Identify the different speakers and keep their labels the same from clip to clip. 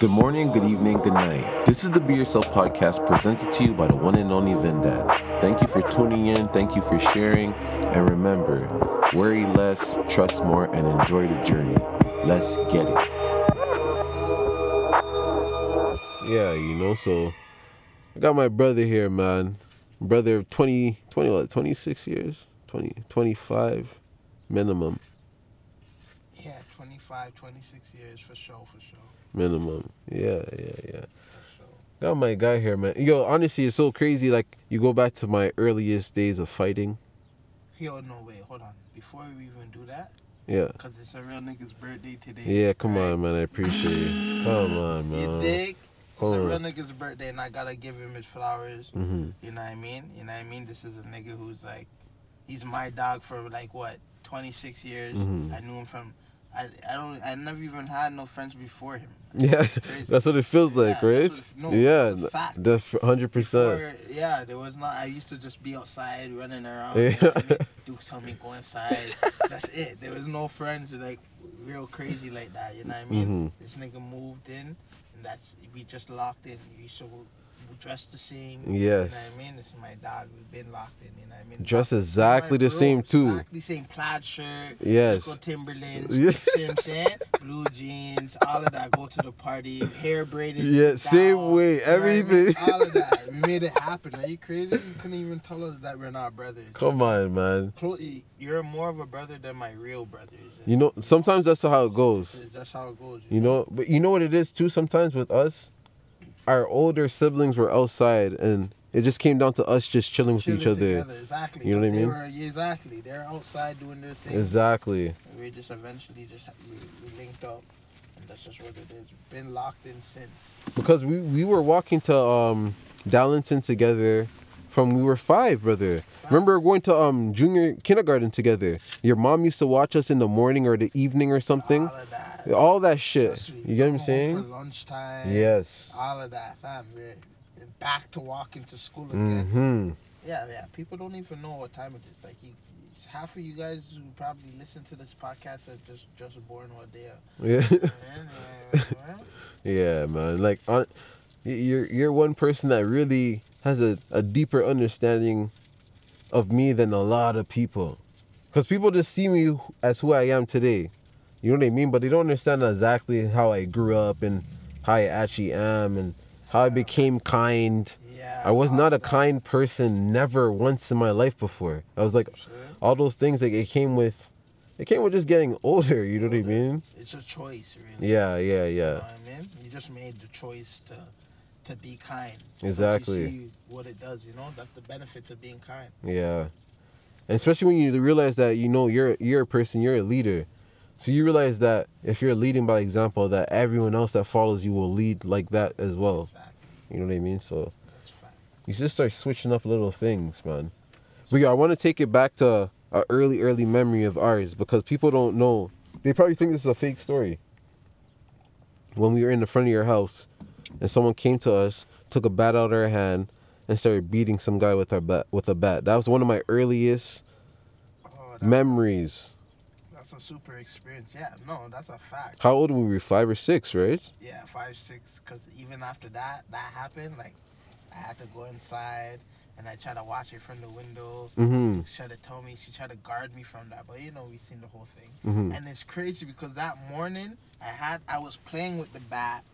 Speaker 1: Good morning, good evening, good night. This is the Be Yourself podcast presented to you by the one and only Vin Dad. Thank you for tuning in, thank you for sharing, and remember worry less, trust more, and enjoy the journey. Let's get it. Yeah, you know, so I got my brother here, man. Brother of 20, 20 what, 26 years? 20, 25 minimum.
Speaker 2: Yeah, 25, 26 years for sure, for sure,
Speaker 1: Minimum. Yeah, yeah, yeah.
Speaker 2: sure.
Speaker 1: Got my guy here, man. Yo, honestly, it's so crazy. Like, you go back to my earliest days of fighting.
Speaker 2: Yo, no, wait, hold on. Before we even do that,
Speaker 1: Yeah.
Speaker 2: because it's a real nigga's birthday today.
Speaker 1: Yeah, come
Speaker 2: right?
Speaker 1: on, man. I appreciate you. Come on,
Speaker 2: You
Speaker 1: man.
Speaker 2: dig? It's
Speaker 1: Hold
Speaker 2: a real nigga's birthday, and I gotta give him his flowers.
Speaker 1: Mm-hmm.
Speaker 2: You know what I mean? You know what I mean? This is a nigga who's like, he's my dog for like what, 26 years.
Speaker 1: Mhm.
Speaker 2: I knew him from, I, I don't, I never even had no friends before him.
Speaker 1: Yeah, that's what it feels
Speaker 2: Yeah,
Speaker 1: like, right?
Speaker 2: it- no,
Speaker 1: yeah, the hundred percent.
Speaker 2: Yeah, there was not. I used to just be outside running around.
Speaker 1: Yeah.
Speaker 2: You know I mean? Duke told me go inside. That's it. There was no friends like real crazy like that. You know what I mean?
Speaker 1: Mhm.
Speaker 2: This nigga moved in, and that's we just locked in. We used to dress the same.
Speaker 1: Yes.
Speaker 2: You know what I mean? This is my dog. We've been locked in. You know what I mean?
Speaker 1: Dress exactly the same too.
Speaker 2: Exactly same plaid shirt.
Speaker 1: Yes.
Speaker 2: Go Timberlands.
Speaker 1: Yeah.
Speaker 2: You see what I'm saying? Blue jeans, all of that. Go to the party, hair braided.
Speaker 1: Yeah, same
Speaker 2: down,
Speaker 1: way,
Speaker 2: you know what I mean?
Speaker 1: everything.
Speaker 2: All of that. We made it happen. Are you crazy? You couldn't even tell us that we're not brothers.
Speaker 1: Come on, man.
Speaker 2: You're more of a brother than my real brothers.
Speaker 1: You know, sometimes that's how it goes.
Speaker 2: That's how it goes.
Speaker 1: You know, but you know what it is too. Sometimes with us, our older siblings were outside, and it just came down to us just chilling with
Speaker 2: Chilling
Speaker 1: each other.
Speaker 2: together, Exactly.
Speaker 1: You know what I
Speaker 2: They
Speaker 1: mean?
Speaker 2: Were, exactly. They're outside doing their thing.
Speaker 1: Exactly.
Speaker 2: And we just eventually just we, we linked up, and that's just what it is. Been locked in since.
Speaker 1: Because we we were walking to um Darlington together from we were five, brother. Remember going to um junior kindergarten together. Your mom used to watch us in the morning or the evening or something.
Speaker 2: All of that.
Speaker 1: All that shit. You get what I'm saying?
Speaker 2: For lunchtime.
Speaker 1: Yes.
Speaker 2: All of that, fam. We're back to walking to school again.
Speaker 1: Mm-hmm.
Speaker 2: Yeah, yeah. People don't even know what time it is. Like, you, half of you guys who probably listen to this podcast are just just born what day.
Speaker 1: Yeah.
Speaker 2: Man, yeah,
Speaker 1: man. Like on, you're you're one person that really has a, a deeper understanding of me than a lot of people. Cause people just see me as who I am today. You know what I mean? But they don't understand exactly how I grew up and how I actually am and how I became kind.
Speaker 2: yeah.
Speaker 1: I was not a kind person never once in my life before. I was like all those things like it came with it came with just getting older, you know what I mean?
Speaker 2: It's a choice, really.
Speaker 1: Yeah, yeah, yeah.
Speaker 2: You know I mean? You just made the choice to to be kind.
Speaker 1: Exactly.
Speaker 2: See what it does, you know? That's the benefits of being kind.
Speaker 1: Yeah. And especially when you realize that you know you're you're a person, you're a leader. So you realize that if you're leading by example, that everyone else that follows you will lead like that as well.
Speaker 2: Exactly.
Speaker 1: You know what I mean? So you just start switching up little things, man. But yeah, I want to take it back to a early, early memory of ours because people don't know. They probably think this is a fake story. When we were in the front of your house, and someone came to us, took a bat out of our hand, and started beating some guy with our bat with a bat. That was one of my earliest
Speaker 2: Oh, that-
Speaker 1: memories.
Speaker 2: That's a super experience. Yeah, no, that's a fact.
Speaker 1: How old were we? Five or six, right?
Speaker 2: Yeah, five, six. Because even after that, that happened, like, I had to go inside and I tried to watch it from the window.
Speaker 1: Mm-hmm.
Speaker 2: She tried to tell me, she tried to guard me from that. But you know, we seen the whole thing.
Speaker 1: Mhm.
Speaker 2: And it's crazy because that morning, I had, I was playing with the bat.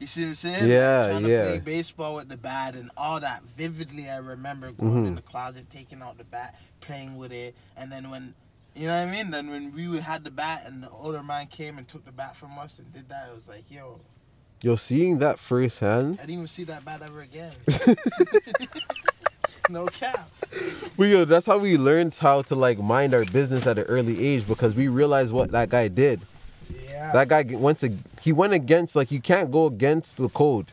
Speaker 2: You see what I'm saying?
Speaker 1: Yeah,
Speaker 2: trying
Speaker 1: yeah.
Speaker 2: to play baseball with the bat and all that. Vividly, I remember going in
Speaker 1: Mhm.
Speaker 2: the closet, taking out the bat, playing with it, and then when, you know what I mean? Then when we had the bat and the older man came and took the bat from us and did that, it was like, yo,
Speaker 1: Yo, seeing that firsthand.
Speaker 2: I didn't even see that bat ever again. no cap.
Speaker 1: We yo, that's how we learned how to like mind our business at an early age because we realized what that guy did.
Speaker 2: Yeah.
Speaker 1: That guy went to he went against like you can't go against the code.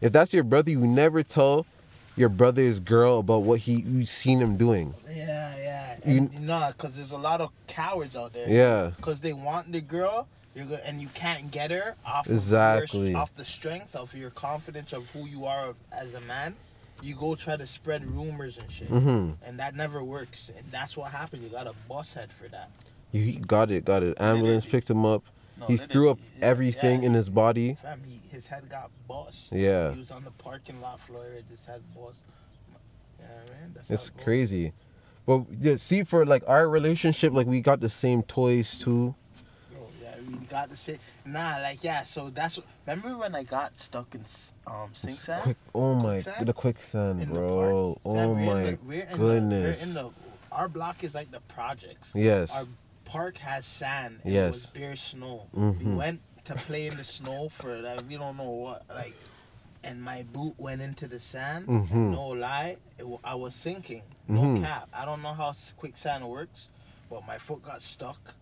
Speaker 1: If that's your brother, you never tell your brother's girl about what he you seen him doing.
Speaker 2: Yeah, yeah.
Speaker 1: You-
Speaker 2: And, no, because there's a lot of cowards out there.
Speaker 1: Yeah.
Speaker 2: Because they want the girl, and you can't get her off of
Speaker 1: Exactly.
Speaker 2: your, off the strength of your confidence of who you are as a man. You go try to spread rumors and shit,
Speaker 1: Mhm.
Speaker 2: and that never works. And that's what happened. You got a boss head for that.
Speaker 1: You got it, got it. Ambulance
Speaker 2: Energy.
Speaker 1: picked him up.
Speaker 2: No,
Speaker 1: he threw up
Speaker 2: yeah,
Speaker 1: everything
Speaker 2: yeah.
Speaker 1: in his body.
Speaker 2: Fam, he, his head got bust.
Speaker 1: Yeah.
Speaker 2: He was on the parking lot floor. His head bust. Yeah, man. That's
Speaker 1: It's
Speaker 2: it
Speaker 1: crazy. But yeah, see, for like our relationship, like we got the same toys too.
Speaker 2: We got to say nah, like yeah. So that's what, remember when I got stuck in um sink sand
Speaker 1: quick. Oh my,
Speaker 2: Quicksand?
Speaker 1: the quicksand,
Speaker 2: in the
Speaker 1: bro. Oh
Speaker 2: we're in
Speaker 1: my
Speaker 2: the- we're in the-
Speaker 1: goodness.
Speaker 2: we're in the, our block is like the projects.
Speaker 1: yes.
Speaker 2: Our park has sand. And It
Speaker 1: Yes.
Speaker 2: was bare snow.
Speaker 1: Mhm.
Speaker 2: We went to play in the snow for like we don't know what like, and my boot went into the sand.
Speaker 1: Mhm.
Speaker 2: No lie, it, I was sinking. No
Speaker 1: Mhm.
Speaker 2: cap. I don't know how quicksand works, but my foot got stuck.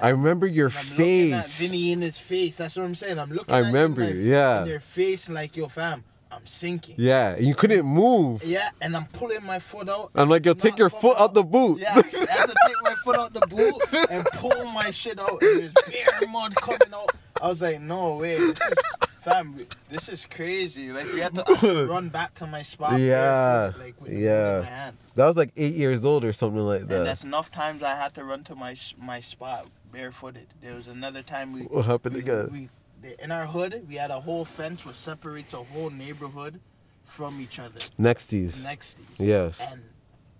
Speaker 1: I remember your
Speaker 2: And I'm looking at
Speaker 1: face.
Speaker 2: Vinny in his face. That's what I'm saying. I'm looking
Speaker 1: I
Speaker 2: you
Speaker 1: remember,
Speaker 2: my-
Speaker 1: yeah.
Speaker 2: In their face, like, yo, fam, I'm sinking.
Speaker 1: Yeah, you couldn't move.
Speaker 2: Yeah, and I'm pulling my foot out.
Speaker 1: I'm like, yo, take your foot out the boot.
Speaker 2: Yeah, I had to take my foot out the boot and pull my shit out. And there's bare mud coming out. I was like, no way, this is fam, this is crazy. Like we had to to run back to my spot.
Speaker 1: Yeah,
Speaker 2: like with
Speaker 1: yeah.
Speaker 2: my hand.
Speaker 1: That was like eight years old or something like
Speaker 2: And
Speaker 1: that.
Speaker 2: that's enough times I had to run to my my spot barefooted. There was another time we
Speaker 1: What happened
Speaker 2: we,
Speaker 1: again?
Speaker 2: we in our hood we had a whole fence which separates a whole neighborhood from each other.
Speaker 1: Nexties.
Speaker 2: Next
Speaker 1: Yes.
Speaker 2: and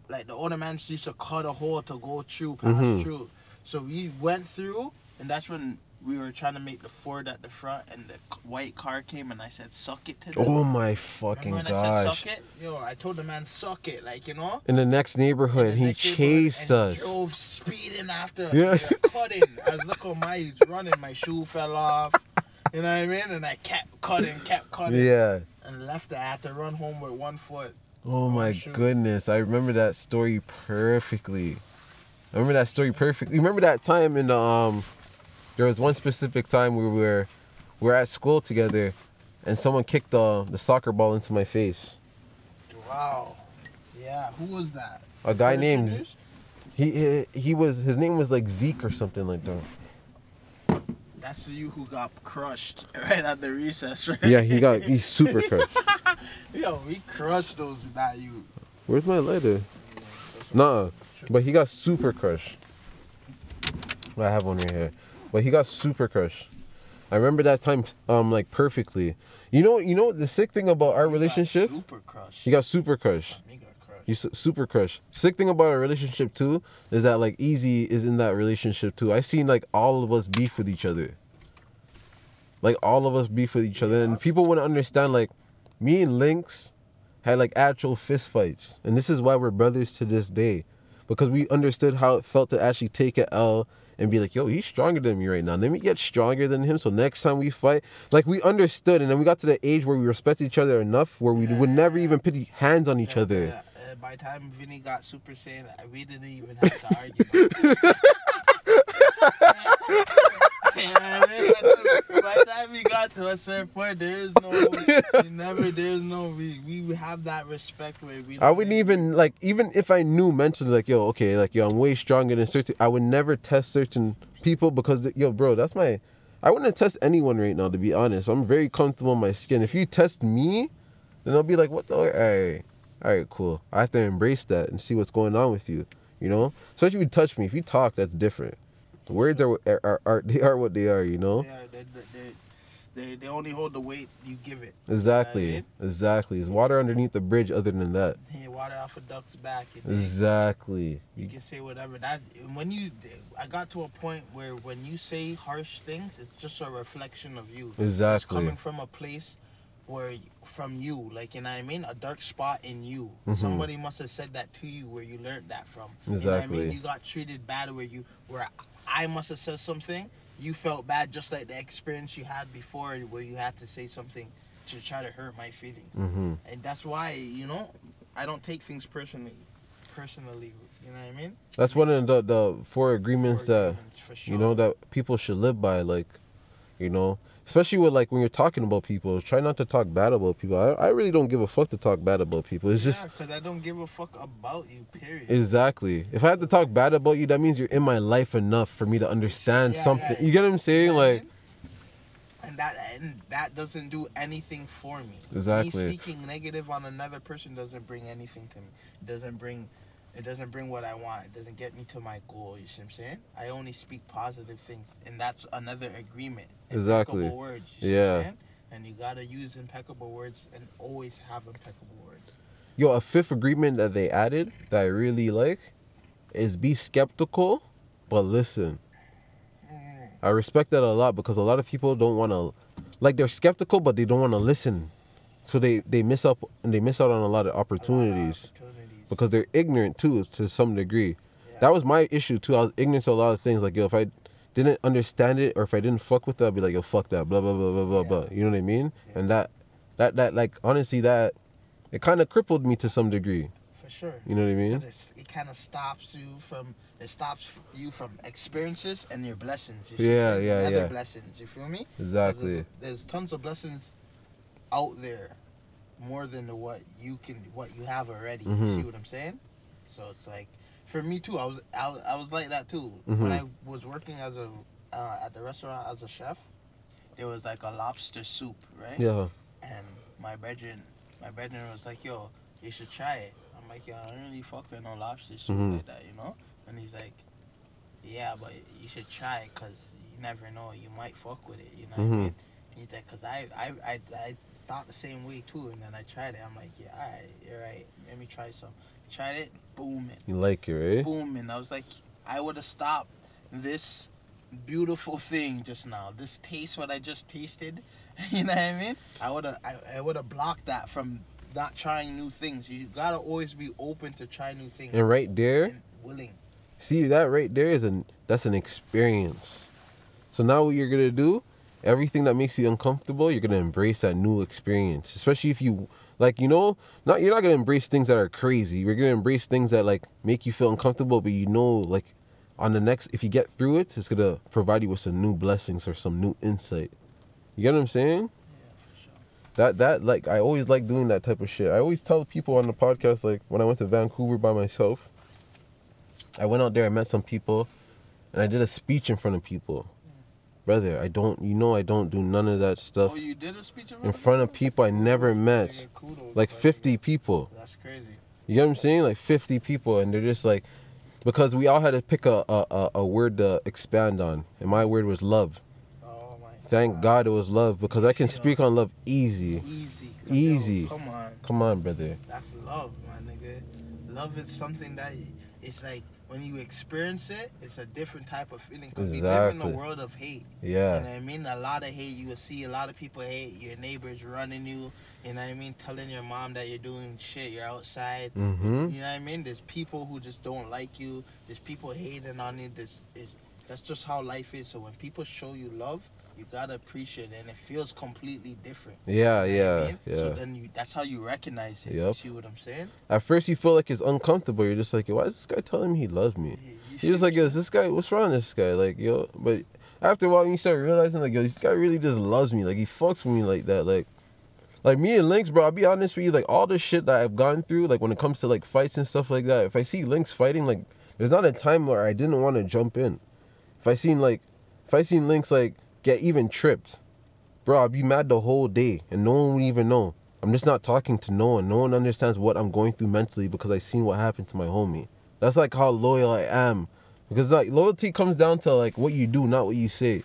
Speaker 2: like the older man used to cut a hole to go through, pass
Speaker 1: Mhm.
Speaker 2: through. So we went through, and that's when we were trying to make the Ford at the front, and the white car came, and I said, "Suck it to them."
Speaker 1: Oh my
Speaker 2: Remember
Speaker 1: fucking
Speaker 2: when I said, "Suck it"? Yo, I told the man, "Suck it," like you know.
Speaker 1: In the next neighborhood,
Speaker 2: And
Speaker 1: he
Speaker 2: the next neighborhood,
Speaker 1: chased
Speaker 2: and
Speaker 1: us.
Speaker 2: Drove speeding after us.
Speaker 1: Yeah.
Speaker 2: Cutting. I was looking at my he's running. My shoe fell off. You know what I mean? And I kept cutting, kept cutting.
Speaker 1: Yeah.
Speaker 2: And left it. I had to run home with one foot.
Speaker 1: Oh my goodness. I remember that story perfectly. I remember that story perfectly. You remember that time in the um there was one specific time we were we were at school together and someone kicked the the soccer ball into my face.
Speaker 2: Wow. Yeah. Who was that?
Speaker 1: A guy named he, he he was his name was like Zeke or something like that.
Speaker 2: That's you who got crushed right at the recess, right?
Speaker 1: Yeah, he got he's super crushed.
Speaker 2: Yo, we crushed those not you.
Speaker 1: Where's my lighter? Nah, but he got super crushed. I have one right here, but he got super crushed. I remember that time, um, like perfectly. You know, you know the sick thing about our
Speaker 2: He got
Speaker 1: relationship?
Speaker 2: super crushed.
Speaker 1: He got super crushed.
Speaker 2: He got crushed.
Speaker 1: He's super crushed. Sick thing about our relationship too is that like Easy is in that relationship too. I seen like all of us beef with each other. Like all of us beef with each other, and people wouldn't understand. Like me and Linkz had like actual fist fights, and this is why we're brothers to this day, because we understood how it felt to actually take a L and be like, yo, he's stronger than me right now. Let me get stronger than him. So next time we fight, like we understood, and then we got to the age where we respected each other enough where we would never even put hands on each
Speaker 2: Yeah,
Speaker 1: other.
Speaker 2: yeah. Uh, by the time Vinny got Super Saiyan, we didn't even have to argue. Yeah, I mean, by the time we got to a certain point, there is no, we never, there's no, we, we have that respect where we.
Speaker 1: I wouldn't even like even if I knew mentally like yo okay like yo I'm way stronger than certain I would never test certain people because yo bro that's my I wouldn't test anyone right now to be honest. I'm very comfortable in my skin. If you test me then I'll be like what the all right all right cool. I have to embrace that and see what's going on with you you know? Especially if you touch me if you talk that's different words are are, are, are they are what they are you know
Speaker 2: Yeah, they, they, they, they only hold the weight you give it.
Speaker 1: exactly exactly is water underneath the bridge other than that
Speaker 2: Hey, water off a duck's back.
Speaker 1: exactly
Speaker 2: You can say whatever. That when you, I got to a point where when you say harsh things, it's just a reflection of you. It's
Speaker 1: Exactly.
Speaker 2: coming from a place where from you, like you know what I mean, a dark spot in you.
Speaker 1: Mhm.
Speaker 2: Somebody must have said that to you where you learned that from. You know what I
Speaker 1: Exactly.
Speaker 2: mean? You got treated bad where you where I must have said something. You felt bad just like the experience you had before where you had to say something to try to hurt my feelings.
Speaker 1: mm-hmm.
Speaker 2: And that's why, you know, I don't take things personally. Personally, you know what I mean?
Speaker 1: That's one of the the four agreements
Speaker 2: For
Speaker 1: that
Speaker 2: agreements, for
Speaker 1: you know that people should live by. Like, you know, especially with like when you're talking about people, try not to talk bad about people. I, I really don't give a fuck to talk bad about people. It's just
Speaker 2: because I don't give a fuck about you. Period.
Speaker 1: exactly. If I have to talk bad about you, that means you're in my life enough for me to understand
Speaker 2: Yeah,
Speaker 1: something.
Speaker 2: yeah.
Speaker 1: You get what I'm saying?
Speaker 2: You know what I
Speaker 1: Like,
Speaker 2: and that and that doesn't do anything for me.
Speaker 1: Exactly.
Speaker 2: Me speaking negative on another person doesn't bring anything to me. Doesn't bring It doesn't bring what I want. It doesn't get me to my goal. You see what I'm saying? I only speak positive things, and that's another agreement.
Speaker 1: Exactly.
Speaker 2: Impeccable words. You see
Speaker 1: Yeah.
Speaker 2: And you gotta use impeccable words and always have impeccable words.
Speaker 1: Yo, a fifth agreement that they added that I really like is be skeptical, but listen.
Speaker 2: Mm.
Speaker 1: I respect that a lot because a lot of people don't want to, like they're skeptical, but they don't want to listen, so they they miss up and they miss out on a lot of opportunities
Speaker 2: Opportunities.
Speaker 1: Because they're ignorant too to some degree.
Speaker 2: Yeah.
Speaker 1: That was my issue too. I was ignorant to a lot of things. Like yo, if I didn't understand it or if I didn't fuck with it, I'd be like yo, fuck that, blah blah blah blah blah
Speaker 2: Yeah.
Speaker 1: blah. You know what I mean?
Speaker 2: Yeah.
Speaker 1: And that that that like honestly that it kind of crippled me to some degree.
Speaker 2: For sure.
Speaker 1: You know what I mean?
Speaker 2: It kind of stops you from it stops you from experiences and your blessings. You
Speaker 1: Yeah, yeah,
Speaker 2: Other
Speaker 1: yeah.
Speaker 2: blessings. You feel me?
Speaker 1: Exactly.
Speaker 2: There's, there's tons of blessings out there, more than the what you can what you have already. You
Speaker 1: Mhm.
Speaker 2: see what I'm saying? So it's like for me too. I was I, was- I was like that too
Speaker 1: Mhm.
Speaker 2: when I was working as a uh, at the restaurant as a chef. There was like a lobster soup, right?
Speaker 1: Yeah.
Speaker 2: And my brethren, my brethren was like, "Yo, you should try it." I'm like, "Yo, I don't really fuck with no lobster soup
Speaker 1: Mhm.
Speaker 2: like that, you know." And he's like, "Yeah, but you should try it, cause you never know, you might fuck with it, you know what. I mean?" And he's like, "Cause I, I, I, I thought the same way too, and then I tried it. I'm like, yeah, all right, you're right. Let me try some. Tried it, booming,
Speaker 1: You like it, right?
Speaker 2: booming. I was like, I would have stopped this beautiful thing just now. This taste, what I just tasted. You know what I mean? I would have, I, I would have blocked that from not trying new things. You gotta always be open to try new things
Speaker 1: And right there,
Speaker 2: and willing.
Speaker 1: see that right there is an that's an experience. So now what you're gonna do, everything that makes you uncomfortable, you're gonna embrace that new experience. Especially if you like, you know, not you're not gonna embrace things that are crazy. You're gonna embrace things that like make you feel uncomfortable, but you know, like on the next, if you get through it, it's gonna provide you with some new blessings or some new insight. You get what I'm saying?
Speaker 2: Yeah, sure.
Speaker 1: that that like I always like doing that type of shit. I always tell people on the podcast like when I went to Vancouver by myself, I went out there, I met some people, and I did a speech in front of people. Brother, I don't you know I don't do none of that stuff
Speaker 2: Oh, you did a speech
Speaker 1: in front of people I never met. Like 50 people.
Speaker 2: That's crazy.
Speaker 1: You know what I'm saying? Like 50 people and they're just like because we all had to pick a a, a, word to expand on. And my word was love.
Speaker 2: Oh my.
Speaker 1: Thank God it was love because I can speak on love easy.
Speaker 2: Easy.
Speaker 1: Easy.
Speaker 2: Yo, come on.
Speaker 1: Come on, brother.
Speaker 2: That's love, my nigga. Love is something that it's like when you experience it, it's a different type of feeling. Because we live in a world of hate.
Speaker 1: Yeah.
Speaker 2: You know what I mean? A lot of hate. You will see a lot of people hate your neighbors running you. You know what I mean? Telling your mom that you're doing shit. You're outside.
Speaker 1: Mm-hmm.
Speaker 2: You know what I mean? There's people who just don't like you. There's people hating on you. There's, that's just how life is. So when people show you love, you gotta appreciate it, and it feels completely different.
Speaker 1: Yeah,
Speaker 2: You know what I
Speaker 1: yeah,
Speaker 2: mean?
Speaker 1: yeah.
Speaker 2: So then you, that's how you recognize it. You see what I'm saying?
Speaker 1: At first, you feel like it's uncomfortable. You're just like, why is this guy telling me he loves me?
Speaker 2: You- you
Speaker 1: You're just like, yo, is this guy? What's wrong with this guy? Like, yo, but after a while, you start realizing, like, yo, this guy really just loves me. Like, he fucks with me like that. Like, like me and Linkz, bro. I'll be honest with you. Like, all the shit that I've gone through, like when it comes to like fights and stuff like that. If I see Linkz fighting, like, there's not a time where I didn't want to jump in. If I seen like, if I seen Linkz like get even tripped, bro, I'd be mad the whole day, and no one would even know. I'm just not talking to no one. No one understands what I'm going through mentally because I seen what happened to my homie. That's like how loyal I am. Because like loyalty comes down to like what you do, not what you say.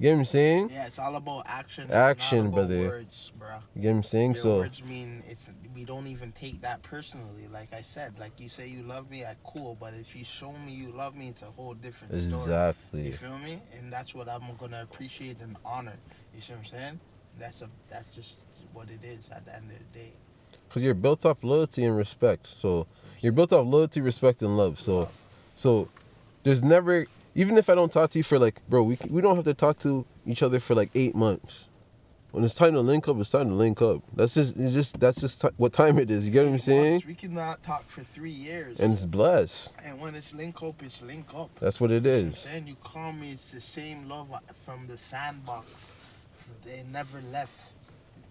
Speaker 1: You get what I'm saying?
Speaker 2: Yeah, it's all about action.
Speaker 1: Action, brother.
Speaker 2: Words, bro.
Speaker 1: You get what I'm saying?
Speaker 2: Your
Speaker 1: So
Speaker 2: words mean it's. We don't even take that personally. Like I said, like you say you love me, I cool. But if you show me you love me, it's a whole different story.
Speaker 1: Exactly.
Speaker 2: You feel me? And that's what I'm gonna appreciate and honor. You see what I'm saying? That's a. That's just what it is at the end of the day.
Speaker 1: Because you're built off loyalty and respect. So you're built off loyalty, respect, and love. So, so there's never, even if I don't talk to you for like, bro, we we don't have to talk to each other for like eight months. When it's time to link up, it's time to link up. That's just, it's just, that's just ti what time it is. You get what I'm saying?
Speaker 2: We cannot talk for three years.
Speaker 1: And it's blessed.
Speaker 2: And when it's link up, it's link up.
Speaker 1: That's what it is.
Speaker 2: You see what I'm
Speaker 1: is.
Speaker 2: saying? You call me, it's the same love uh, from the sandbox. They never left.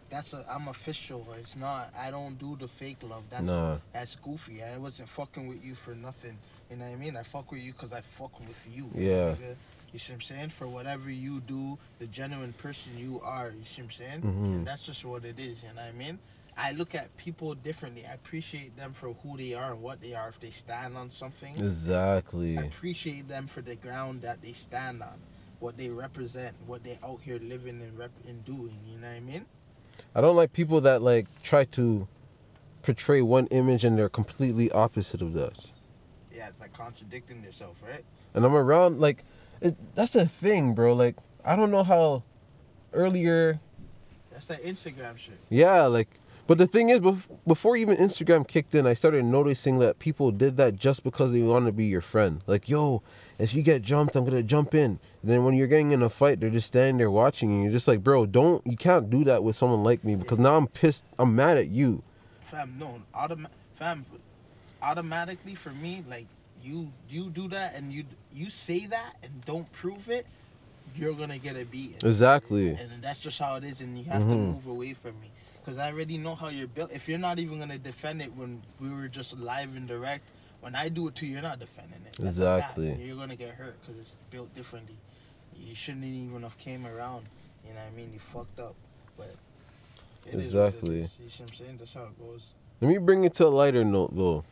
Speaker 2: That's a, I'm official. It's not. I don't do the fake love. That's
Speaker 1: Nah.
Speaker 2: that's goofy. I wasn't fucking with you for nothing. You know what I mean? I fuck with you because I fuck with you.
Speaker 1: Yeah.
Speaker 2: nigga. You see what I'm saying? For whatever you do, the genuine person you are. You see what I'm saying?
Speaker 1: Mhm.
Speaker 2: And that's just what it is. You know what I mean? I look at people differently. I appreciate them for who they are and what they are. If they stand on something,
Speaker 1: Exactly.
Speaker 2: I appreciate them for the ground that they stand on, what they represent, what they out here living and rep- and doing. You know what I mean?
Speaker 1: I don't like people that like try to portray one image and they're completely opposite of that.
Speaker 2: Yeah, it's like contradicting yourself, right?
Speaker 1: And I'm around like it, that's a thing, bro. Like I don't know how earlier,
Speaker 2: That's that Instagram shit.
Speaker 1: yeah, like. But the thing is, bef- before even Instagram kicked in, I started noticing that people did that just because they want to be your friend. Like, yo, if you get jumped, I'm gonna jump in. And then when you're getting in a fight, they're just standing there watching you. You're just like, bro, don't. You can't do that with someone like me because now I'm pissed. I'm mad at you.
Speaker 2: Fam, no, autom- fam, automatically for me, like you, you do that and you, you say that and don't prove it, you're gonna get a beat.
Speaker 1: Exactly.
Speaker 2: And that's just how it is, and you have to
Speaker 1: Mhm.
Speaker 2: move away from me. Because I already know how you're built. If you're not even to defend it when we were just live and direct, when I do it to you, you're not defending it. That's.
Speaker 1: Exactly.
Speaker 2: You're to get hurt because it's built differently. You shouldn't even have came around. You know what I mean? You fucked up. But it is what it
Speaker 1: Exactly.
Speaker 2: is. You see what I'm saying? That's how it goes.
Speaker 1: Let me bring it to a lighter note though,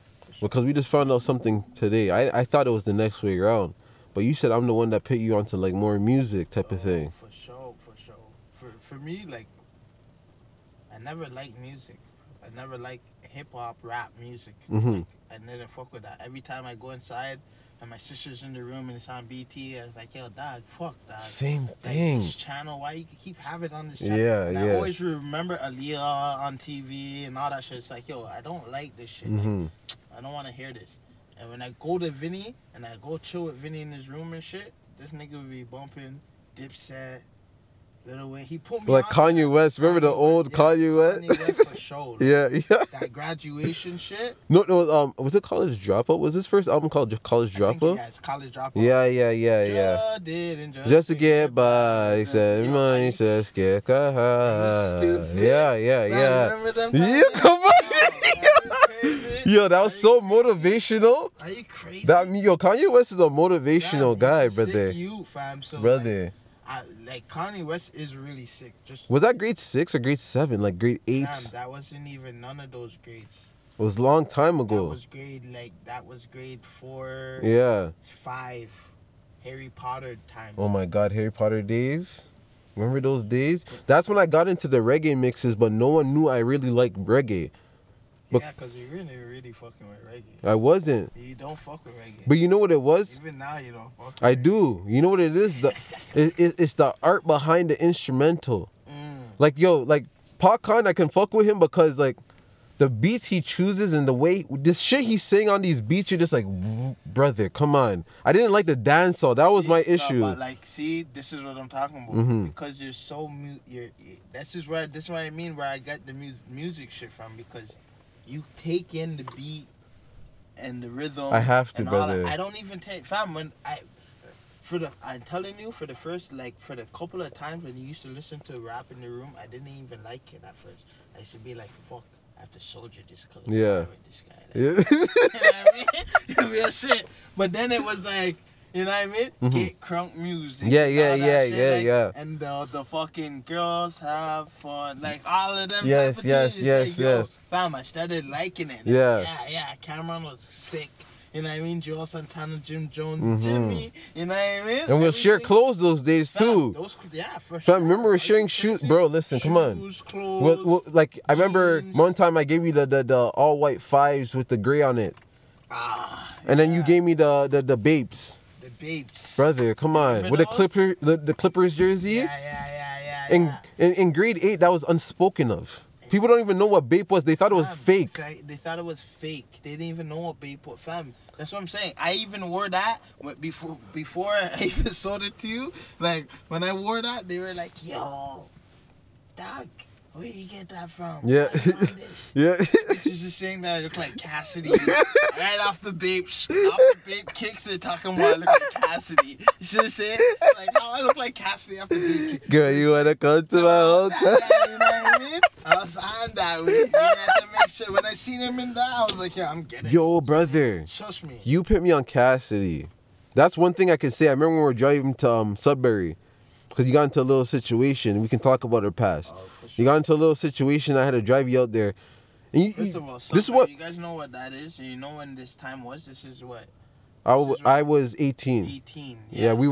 Speaker 1: because we just found out something today. I, I thought it was the next way around, but you said I'm the one that put you onto like more music type of thing.
Speaker 2: For sure, for sure. For for me, like, I never liked music. I never liked hip hop, rap music.
Speaker 1: Mhm.
Speaker 2: I didn't fuck with that. Every time I go inside and my sister's in the room and it's on BET, I was like, yo, dog, fuck, dog.
Speaker 1: Same
Speaker 2: Like,
Speaker 1: thing.
Speaker 2: this channel, why you can keep having it on this channel?
Speaker 1: Yeah,
Speaker 2: and I always remember Aaliyah on TV and all that shit. It's like, yo, I don't like this shit. Like,
Speaker 1: hmm
Speaker 2: I don't want to hear this. And when I go to Vinny and I go chill with Vinny in his room and shit, this nigga would be bumping Dipset, Little Wayne. He put me
Speaker 1: Like Kanye. West. Remember the old Kanye West?
Speaker 2: Kanye West for sure.
Speaker 1: Yeah, yeah.
Speaker 2: That graduation shit.
Speaker 1: No, no. Um, was it College Dropout? Was his first album called College Dropout?
Speaker 2: Yeah, it's college dropout.
Speaker 1: Yeah, yeah, yeah, yeah.
Speaker 2: Just just,
Speaker 1: Just to get by, said
Speaker 2: Yo,
Speaker 1: money, says get high.
Speaker 2: stupid?
Speaker 1: Yeah, yeah, yeah.
Speaker 2: remember them
Speaker 1: Yeah, come on.
Speaker 2: Yo, that was crazy.
Speaker 1: Yo, that was
Speaker 2: Are
Speaker 1: so motivational.
Speaker 2: Are you crazy?
Speaker 1: That yo, Kanye West is a motivational guy, brother.
Speaker 2: Sick you, fam. So,
Speaker 1: Brother.
Speaker 2: Like, I, like Kanye West is really sick. Just
Speaker 1: Was that grade six or grade seven? Like grade eight?
Speaker 2: fam, that wasn't even none of those grades.
Speaker 1: It was a long time ago.
Speaker 2: That was grade like that was grade four,
Speaker 1: Yeah.
Speaker 2: five, Harry Potter time.
Speaker 1: Oh my God, Harry Potter days. Remember those days? That's when I got into the reggae mixes, but no one knew I really liked reggae. But-
Speaker 2: yeah, cause you really, really fucking with reggae.
Speaker 1: I wasn't.
Speaker 2: You don't fuck with reggae.
Speaker 1: But you know what it was?
Speaker 2: Even now, you don't fuck. With
Speaker 1: I
Speaker 2: reggae.
Speaker 1: do. You know what it is? The it, it, it's the art behind the instrumental.
Speaker 2: Mm.
Speaker 1: Like yo, like Popcaan, I can fuck with him because like the beats he chooses and the way this shit he's saying on these beats, you're just like, brother, come on. I didn't like the dance all. That was
Speaker 2: See,
Speaker 1: my issue.
Speaker 2: but like, see, this is what I'm talking about.
Speaker 1: Mhm.
Speaker 2: Because you're so mute. You're. This is where. This is what I mean. Where I got the music, music shit from. Because you take in the beat and the rhythm.
Speaker 1: I have to,
Speaker 2: and all that.
Speaker 1: brother.
Speaker 2: I don't even take. Fam, when I. For the, I'm telling you, for the first, like, for the couple of times when you used to listen to rap in the room, I didn't even like it at first. I used to be like, fuck, I have to soldier this color.
Speaker 1: Yeah.
Speaker 2: This guy. Like,
Speaker 1: Yeah.
Speaker 2: you know what I mean? Real shit. But then it was like, you know what I mean?
Speaker 1: Mhm.
Speaker 2: Get crunk music.
Speaker 1: Yeah, yeah, yeah, yeah,
Speaker 2: like,
Speaker 1: yeah.
Speaker 2: And the the fucking girls have fun, like all of them.
Speaker 1: Yes, yes, yes,
Speaker 2: like,
Speaker 1: yes.
Speaker 2: Fam, I started liking it.
Speaker 1: Yeah.
Speaker 2: yeah, yeah. Cam'ron was sick. You know what I mean? Juelz Santana, Jim Jones,
Speaker 1: Mhm.
Speaker 2: Jimmy. You know what I mean?
Speaker 1: and we'll share clothes those days
Speaker 2: Fam,
Speaker 1: too.
Speaker 2: Those, yeah, for sure.
Speaker 1: Fam, remember we're sharing shoes, bro. Listen, come on.
Speaker 2: Shoes, clothes.
Speaker 1: Well, well, like I remember one time I gave you the, the the all white fives with the gray on it,
Speaker 2: ah,
Speaker 1: and then you gave me the the, the Bapes,
Speaker 2: the Bapes.
Speaker 1: brother. Come on, with the? Clipper the, the Clippers jersey.
Speaker 2: Yeah, yeah, yeah, yeah.
Speaker 1: In,
Speaker 2: yeah.
Speaker 1: in in grade eight, that was unspoken of. People don't even know what bape was. They thought it was
Speaker 2: Fam,
Speaker 1: fake.
Speaker 2: They, they thought it was fake. They didn't even know what Bape was. Fam, that's what I'm saying. I even wore that before before I even sold it to you. Like when I wore that, they were like, "Yo, dog, where you get that from?"
Speaker 1: Yeah.
Speaker 2: I found this.
Speaker 1: Yeah.
Speaker 2: She's just saying that I look like Cassidy. right off the Bape, off the Bape kicks it, talking about I look like Cassidy. You see what I'm saying? Like how I look like Cassidy after kicks.
Speaker 1: Girl, you wanna come to my hotel?
Speaker 2: You know what I mean? I was on that. We, we had to make sure. When I seen him in that, I was like, yeah, I'm getting. It.
Speaker 1: Yo, brother,
Speaker 2: Shush me.
Speaker 1: you put me on Cassidy. That's one thing I can say. I remember when we were driving to um, Sudbury. Because you got into a little situation. We can talk about our past.
Speaker 2: Oh, for
Speaker 1: You got into a little situation. I had to drive you out there. And you,
Speaker 2: First of all,
Speaker 1: this is what
Speaker 2: you guys know what that is. You know when this time was. This is what
Speaker 1: I, w-
Speaker 2: this is
Speaker 1: I was 18.
Speaker 2: 18.
Speaker 1: Yeah, we were